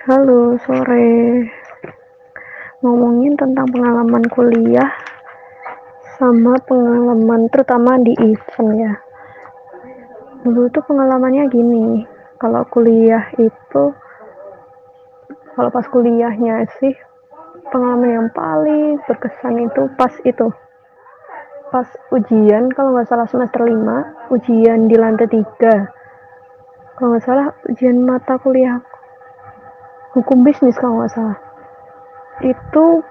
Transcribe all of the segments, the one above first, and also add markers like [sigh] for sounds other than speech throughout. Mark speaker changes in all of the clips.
Speaker 1: Halo, sore. Ngomongin tentang pengalaman kuliah sama pengalaman terutama di event ya. Dulu tuh pengalamannya gini, kalau kuliah itu kalau pas kuliahnya sih pengalaman yang paling berkesan itu pas itu pas ujian kalau nggak salah semester 5 ujian di lantai 3 kalau nggak salah ujian mata kuliah hukum bisnis kalau nggak salah. Itu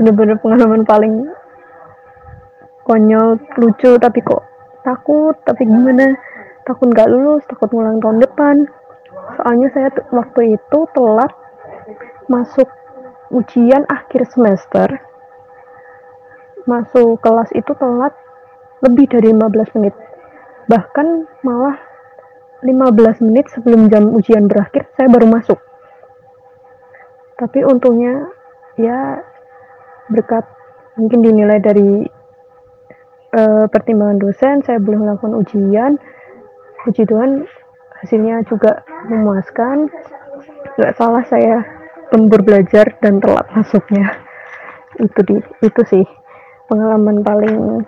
Speaker 1: bener-bener pengalaman paling konyol lucu tapi kok takut tapi gimana? Takut nggak lulus takut ngulang tahun depan. Soalnya saya waktu itu telat masuk ujian akhir semester. Masuk kelas itu telat lebih dari 15 menit. Bahkan malah 15 menit sebelum jam ujian berakhir saya baru masuk. Tapi untungnya ya berkat mungkin dinilai dari uh, pertimbangan dosen saya boleh melakukan ujian. Puji Tuhan hasilnya juga memuaskan. Nggak salah saya lembur belajar dan telat masuknya. Itu di itu sih pengalaman paling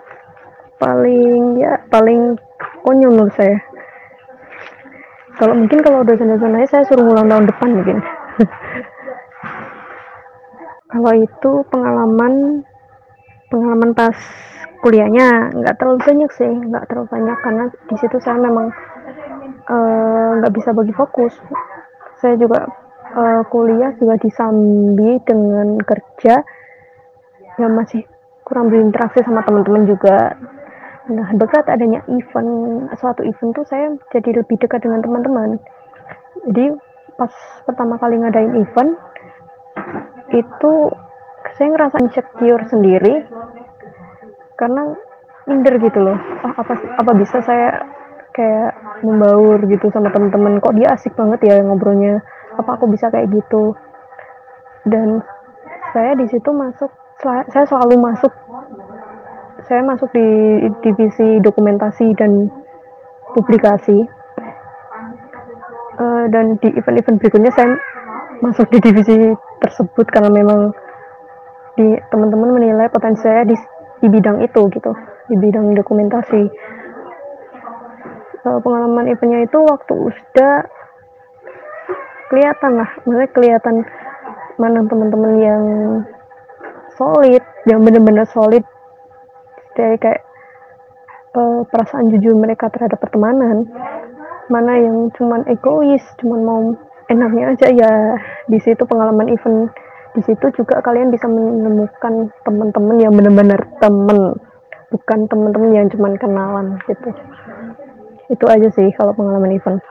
Speaker 1: paling ya paling konyol menurut saya kalau mungkin kalau dosen-dosen lain saya suruh ulang tahun depan mungkin. [laughs] Kalau itu pengalaman pengalaman pas kuliahnya nggak terlalu banyak sih nggak terlalu banyak karena di situ saya memang eh, nggak uh, bisa bagi fokus. Saya juga uh, kuliah juga disambi dengan kerja yang masih kurang berinteraksi sama teman-teman juga Nah, berkat adanya event, suatu event tuh saya jadi lebih dekat dengan teman-teman. Jadi pas pertama kali ngadain event, itu saya ngerasa insecure sendiri karena minder gitu loh. Oh, apa apa bisa saya kayak membaur gitu sama teman-teman kok dia asik banget ya ngobrolnya apa aku bisa kayak gitu dan saya di situ masuk saya selalu masuk saya masuk di divisi dokumentasi dan publikasi. Uh, dan di event-event berikutnya saya masuk di divisi tersebut karena memang di teman-teman menilai potensi saya di, di bidang itu gitu di bidang dokumentasi. Uh, pengalaman eventnya itu waktu USDA kelihatan lah. Maksudnya kelihatan mana teman-teman yang solid yang benar-benar solid dari kayak uh, perasaan jujur mereka terhadap pertemanan. Mana yang cuman egois cuman mau enaknya aja. Ya di situ pengalaman event di situ juga kalian bisa menemukan teman-teman yang benar-benar temen. Bukan teman-teman yang cuman kenalan gitu. Itu aja sih kalau pengalaman event